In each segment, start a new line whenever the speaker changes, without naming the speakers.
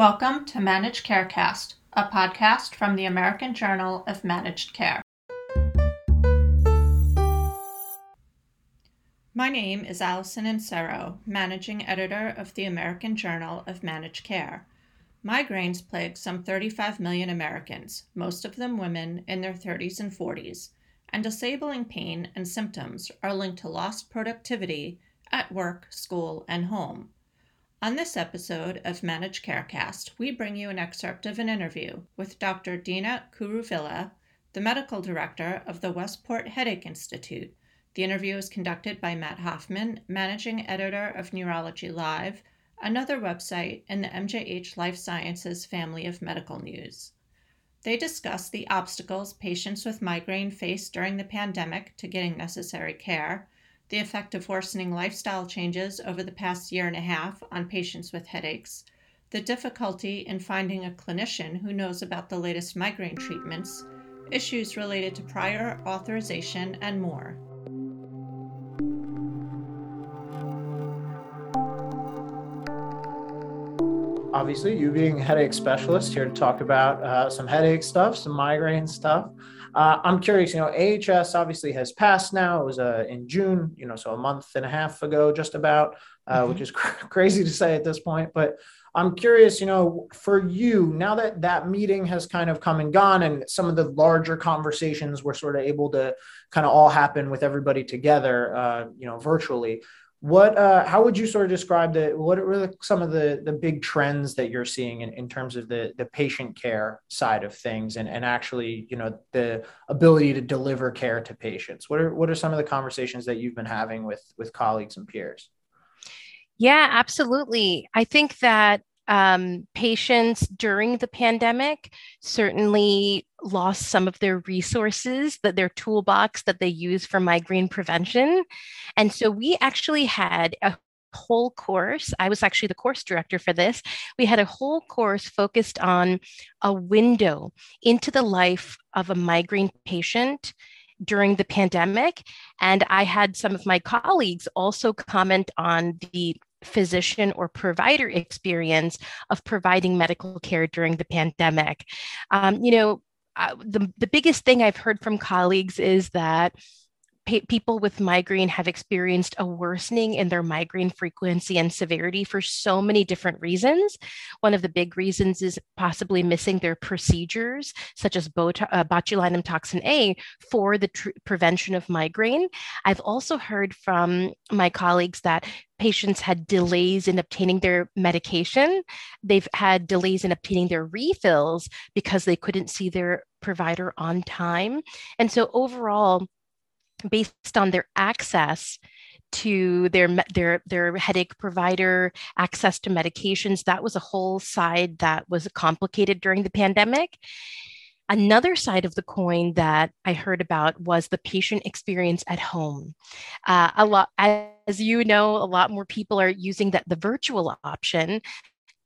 Welcome to Managed Carecast, a podcast from the American Journal of Managed Care. My name is Allison Inserro, Managing Editor of the American Journal of Managed Care. Migraines plague some 35 million Americans, most of them women in their 30s and 40s, and disabling pain and symptoms are linked to lost productivity at work, school, and home. On this episode of Managed Carecast, we bring you an excerpt of an interview with Dr. Deena Kuruvilla, the medical director of the Westport Headache Institute. The interview is conducted by Matt Hoffman, managing editor of Neurology Live, another website in the MJH Life Sciences family of medical news. They discuss the obstacles patients with migraine face during the pandemic to getting necessary care the effect of worsening lifestyle changes over the past year and a half on patients with headaches, the difficulty in finding a clinician who knows about the latest migraine treatments, issues related to prior authorization, and more.
Obviously, you being a headache specialist here to talk about uh, some headache stuff, some migraine stuff. Uh, I'm curious, you know, AHS obviously has passed now. It was uh, in June, you know, so a month and a half ago, just about, uh, mm-hmm. which is cr- crazy to say at this point. But I'm curious, you know, for you, now that that meeting has kind of come and gone and some of the larger conversations were sort of able to kind of all happen with everybody together, uh, you know, virtually what uh, how would you sort of describe the what are some of the the big trends that you're seeing in, in terms of the the patient care side of things and and actually you know the ability to deliver care to patients? What are what are some of the conversations that you've been having with with colleagues and peers?
Yeah absolutely. I think that um, patients during the pandemic certainly lost some of their resources that their toolbox that they use for migraine prevention and so we actually had a whole course i was actually the course director for this we had a whole course focused on a window into the life of a migraine patient during the pandemic and i had some of my colleagues also comment on the physician or provider experience of providing medical care during the pandemic. Um, you know, the, the biggest thing I've heard from colleagues is that people with migraine have experienced a worsening in their migraine frequency and severity for so many different reasons. One of the big reasons is possibly missing their procedures, such as bot- uh, botulinum toxin A, for the tr- prevention of migraine. I've also heard from my colleagues that patients had delays in obtaining their medication. They've had delays in obtaining their refills because they couldn't see their provider on time. And so overall, based on their access to their their their headache provider access to medications. That was a whole side that was complicated during the pandemic. Another side of the coin that i heard about was the patient experience at home. Uh, a lot as you know a lot more people are using that the virtual option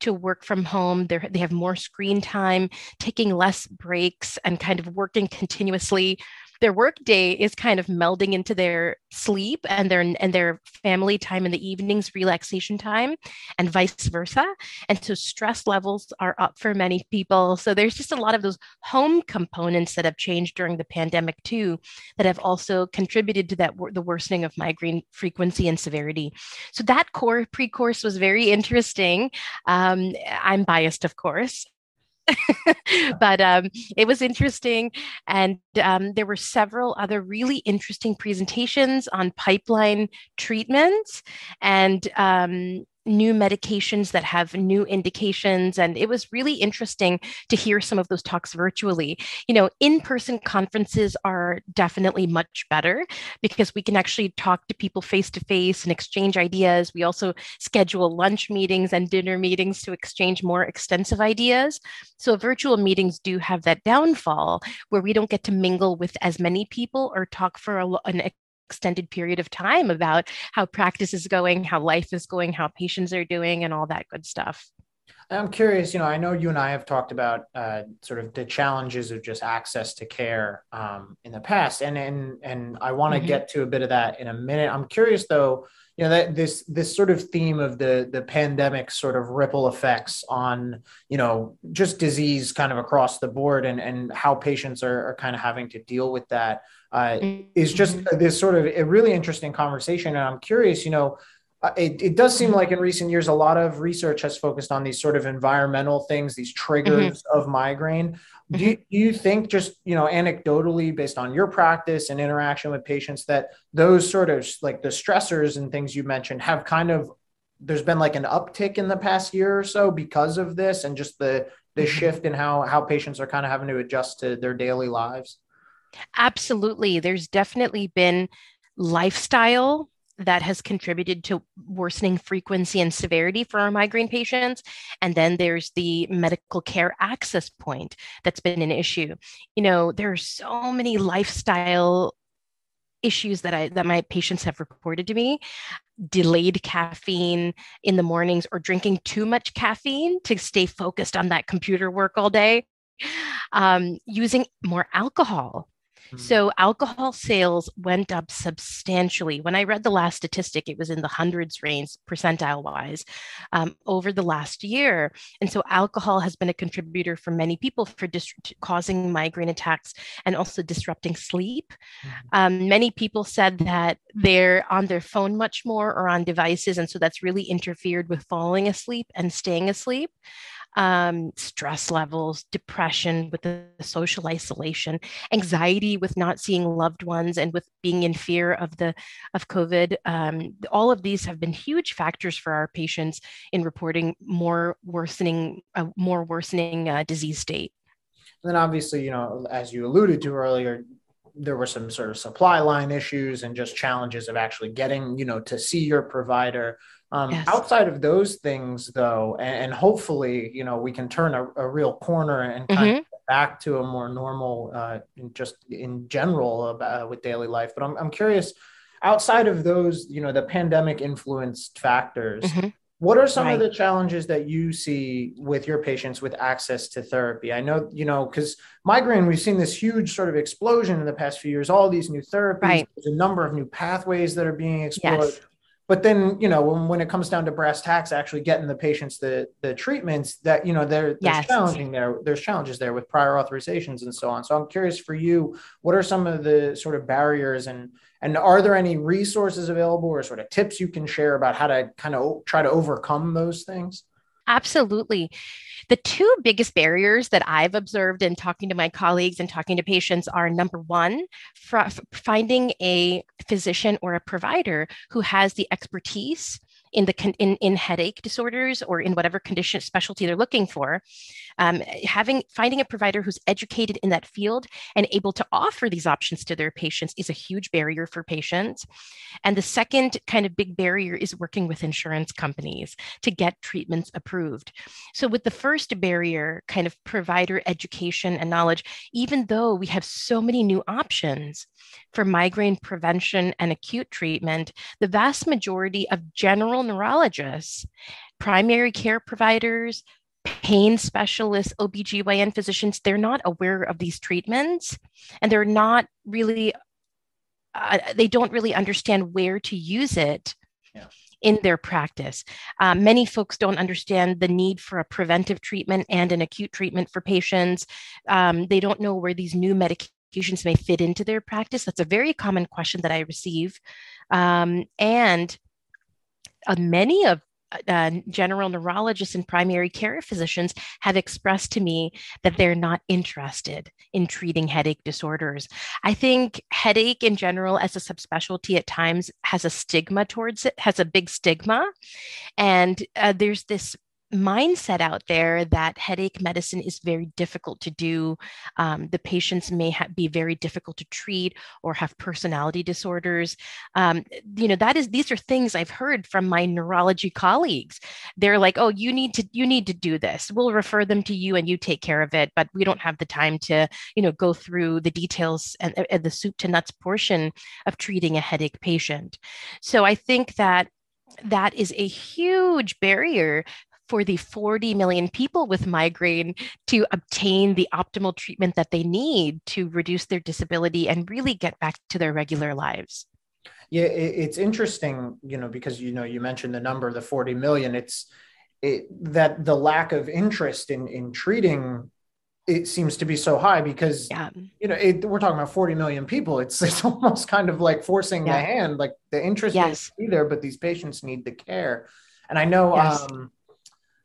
to work from home. They're, they have more screen time, taking less breaks, and kind of working continuously their work day is kind of melding into their sleep and their and their family time in the evenings relaxation time and vice versa. And so stress levels are up for many people. So there's just a lot of those home components that have changed during the pandemic too that have also contributed to that the worsening of migraine frequency and severity. So that core pre-course was very interesting. Um, i'm biased of course but um, it was interesting. And um, there were several other really interesting presentations on pipeline treatments and um, new medications that have new indications. And it was really interesting to hear some of those talks virtually. You know, in person conferences are definitely much better because we can actually talk to people face to face and exchange ideas. We also schedule lunch meetings and dinner meetings to exchange more extensive ideas. So, virtual meetings do have that downfall where we don't get to mingle with as many people or talk for a, an extended period of time about how practice is going, how life is going, how patients are doing, and all that good stuff.
I'm curious, you know, I know you and I have talked about uh, sort of the challenges of just access to care um, in the past, and and and I want to mm-hmm. get to a bit of that in a minute. I'm curious though, you know, that this this sort of theme of the the pandemic sort of ripple effects on you know just disease kind of across the board, and and how patients are, are kind of having to deal with that uh, mm-hmm. is just this sort of a really interesting conversation, and I'm curious, you know it, it does seem like in recent years, a lot of research has focused on these sort of environmental things, these triggers mm-hmm. of migraine. Mm-hmm. Do, you, do you think, just you know, anecdotally, based on your practice and interaction with patients, that those sort of like the stressors and things you mentioned have kind of there's been like an uptick in the past year or so because of this and just the the mm-hmm. shift in how how patients are kind of having to adjust to their daily lives
absolutely there's definitely been lifestyle that has contributed to worsening frequency and severity for our migraine patients. And then there's the medical care access point that's been an issue. You know, there are so many lifestyle issues that I that my patients have reported to me delayed caffeine in the mornings or drinking too much caffeine to stay focused on that computer work all day um, using more alcohol Mm-hmm. So alcohol sales went up substantially. When I read the last statistic, it was in the hundreds range, percentile wise, um, over the last year. And so alcohol has been a contributor for many people for dis- causing migraine attacks and also disrupting sleep. Mm-hmm. Um, many people said that they're on their phone much more or on devices. And so that's really interfered with falling asleep and staying asleep um, stress levels, depression with the social isolation, anxiety with not seeing loved ones, and with being in fear of the of COVID. Um, all of these have been huge factors for our patients in reporting more worsening, uh, more worsening uh, disease state.
And then, obviously, you know, as you alluded to earlier, there were some sort of supply line issues and just challenges of actually getting, you know, to see your provider. Um, yes. Outside of those things, though, and, and, hopefully, you know, we can turn a, a real corner and kind mm-hmm. of back to a more normal, uh, in just in general about, with daily life. But I'm, I'm curious, outside of those, you know, the pandemic influenced factors. Mm-hmm. What are some right. of the challenges that you see with your patients with access to therapy? I know, you know, because migraine, we've seen this huge sort of explosion in the past few years, all these new therapies, right. there's a number of new pathways that are being explored. Yes but then you know when, when it comes down to brass tacks actually getting the patients the the treatments that you know there, there's yes. challenging there there's challenges there with prior authorizations and so on so i'm curious for you what are some of the sort of barriers and and are there any resources available or sort of tips you can share about how to kind of try to overcome those things
Absolutely. The two biggest barriers that I've observed in talking to my colleagues and talking to patients are number one, finding a physician or a provider who has the expertise in the in, in headache disorders or in whatever condition specialty they're looking for um, having finding a provider who's educated in that field and able to offer these options to their patients is a huge barrier for patients. And the second kind of big barrier is working with insurance companies to get treatments approved. So with the first barrier kind of provider education and knowledge even though we have so many new options for migraine prevention and acute treatment the vast majority of general neurologists primary care providers pain specialists, OBGYN physicians, they're not aware of these treatments and they're not really, uh, they don't really understand where to use it. Yeah. In their practice. Uh, many folks don't understand the need for a preventive treatment and an acute treatment for patients. Um, they don't know where these new medications may fit into their practice. That's a very common question that I receive. Um, and uh, many of uh, general neurologists and primary care physicians have expressed to me that they're not interested in treating headache disorders. I think headache in general, as a subspecialty, at times has a stigma towards it, has a big stigma. And uh, there's this mindset out there that headache medicine is very difficult to do. Um, the patients may ha- be very difficult to treat or have personality disorders. Um, you know, that is these are things I've heard from my neurology colleagues. They're like, "Oh, you need to you need to do this. We'll refer them to you, and you take care of it." But we don't have the time to, you know, go through the details and, and the soup to nuts portion of treating a headache patient. So I think that that is a huge barrier for the 40 million people with migraine to obtain the optimal treatment that they need to reduce their disability and really get back to their regular lives.
Yeah, it's interesting, you know, because you know you mentioned the number, the 40 million. It's it, that the lack of interest in in treating it seems to be so high because yeah. you know it, we're talking about 40 million people it's it's almost kind of like forcing yeah. the hand like the interest yes. is there but these patients need the care and i know yes. um,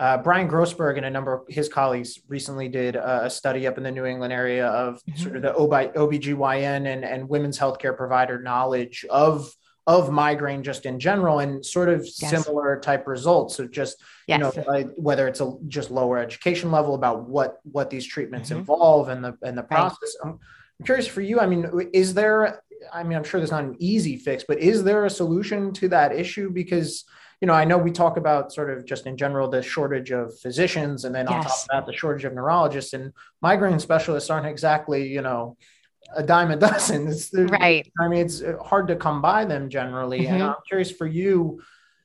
uh, Brian Grosberg and a number of his colleagues recently did a study up in the New England area of mm-hmm. sort of the OB, OBGYN and, and women's healthcare provider knowledge of of migraine just in general and sort of yes. similar type results so just yes. you know uh, whether it's a just lower education level about what what these treatments mm-hmm. involve and the and the process right. i'm curious for you i mean is there i mean i'm sure there's not an easy fix but is there a solution to that issue because you know i know we talk about sort of just in general the shortage of physicians and then yes. on top of that the shortage of neurologists and migraine specialists aren't exactly you know a dime a dozen. It's
right.
I mean, it's hard to come by them generally. Mm-hmm. And I'm curious for you,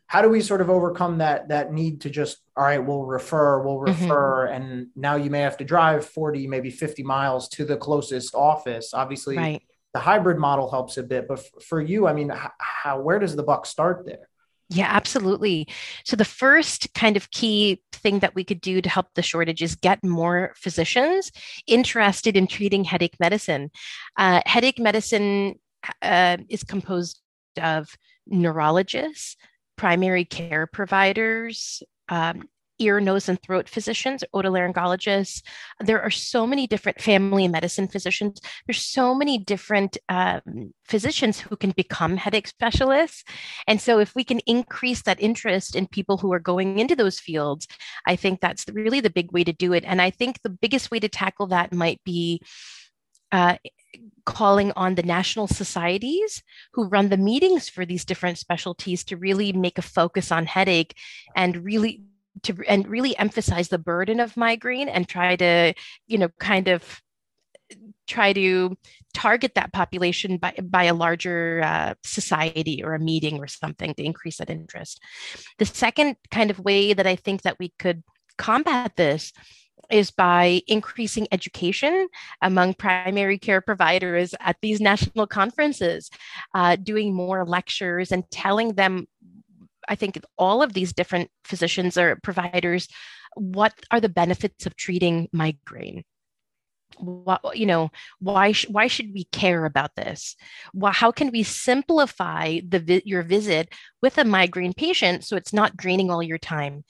how do we sort of overcome that that need to just all right, we'll refer, we'll mm-hmm. refer, mm-hmm. and now you may have to drive 40, maybe 50 miles to the closest office. Obviously, right. the hybrid model helps a bit, but for you, I mean, how where does the buck start there?
Yeah, absolutely. So, the first kind of key thing that we could do to help the shortage is get more physicians interested in treating headache medicine. Uh, headache medicine uh, is composed of neurologists, primary care providers, um, ear, nose, and throat physicians, otolaryngologists. There are so many different family medicine physicians. There's so many different um, physicians who can become headache specialists. And so, if we can increase that interest in people who are going into those fields, I think that's really the big way to do it. And I think the biggest way to tackle that might be. Uh, calling on the national societies who run the meetings for these different specialties to really make a focus on headache and really to and really emphasize the burden of migraine and try to you know kind of try to target that population by, by a larger uh, society or a meeting or something to increase that interest. The second kind of way that i think that we could combat this is by increasing education among primary care providers at these national conferences, uh, doing more lectures and telling them I think all of these different physicians or providers, what are the benefits of treating migraine? What, you know why sh- why should we care about this well, how can we simplify the vi- your visit with a migraine patient so it's not draining all your time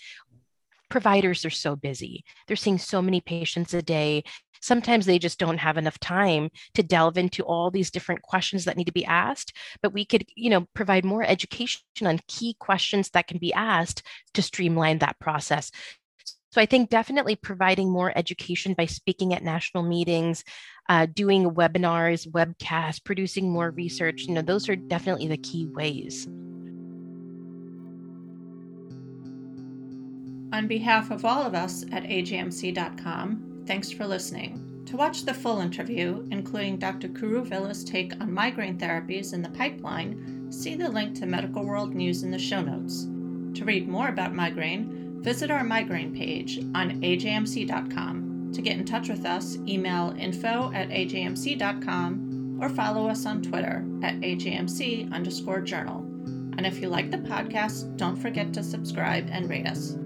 providers are so busy. They're seeing so many patients a day. Sometimes they just don't have enough time to delve into all these different questions that need to be asked but we could you know provide more education on key questions that can be asked to streamline that process. So I think definitely providing more education by speaking at national meetings, uh, doing webinars, webcasts, producing more research, you know, those are definitely the key ways.
On behalf of all of us at ajmc.com, Thanks for listening. To watch the full interview, including Dr. Kuruvilla's take on migraine therapies in the pipeline, see the link to Medical World News in the show notes. To read more about migraine, visit our migraine page on ajmc.com. To get in touch with us, email info at ajmc.com or follow us on Twitter at ajmc underscore journal. And if you like the podcast, don't forget to subscribe and rate us.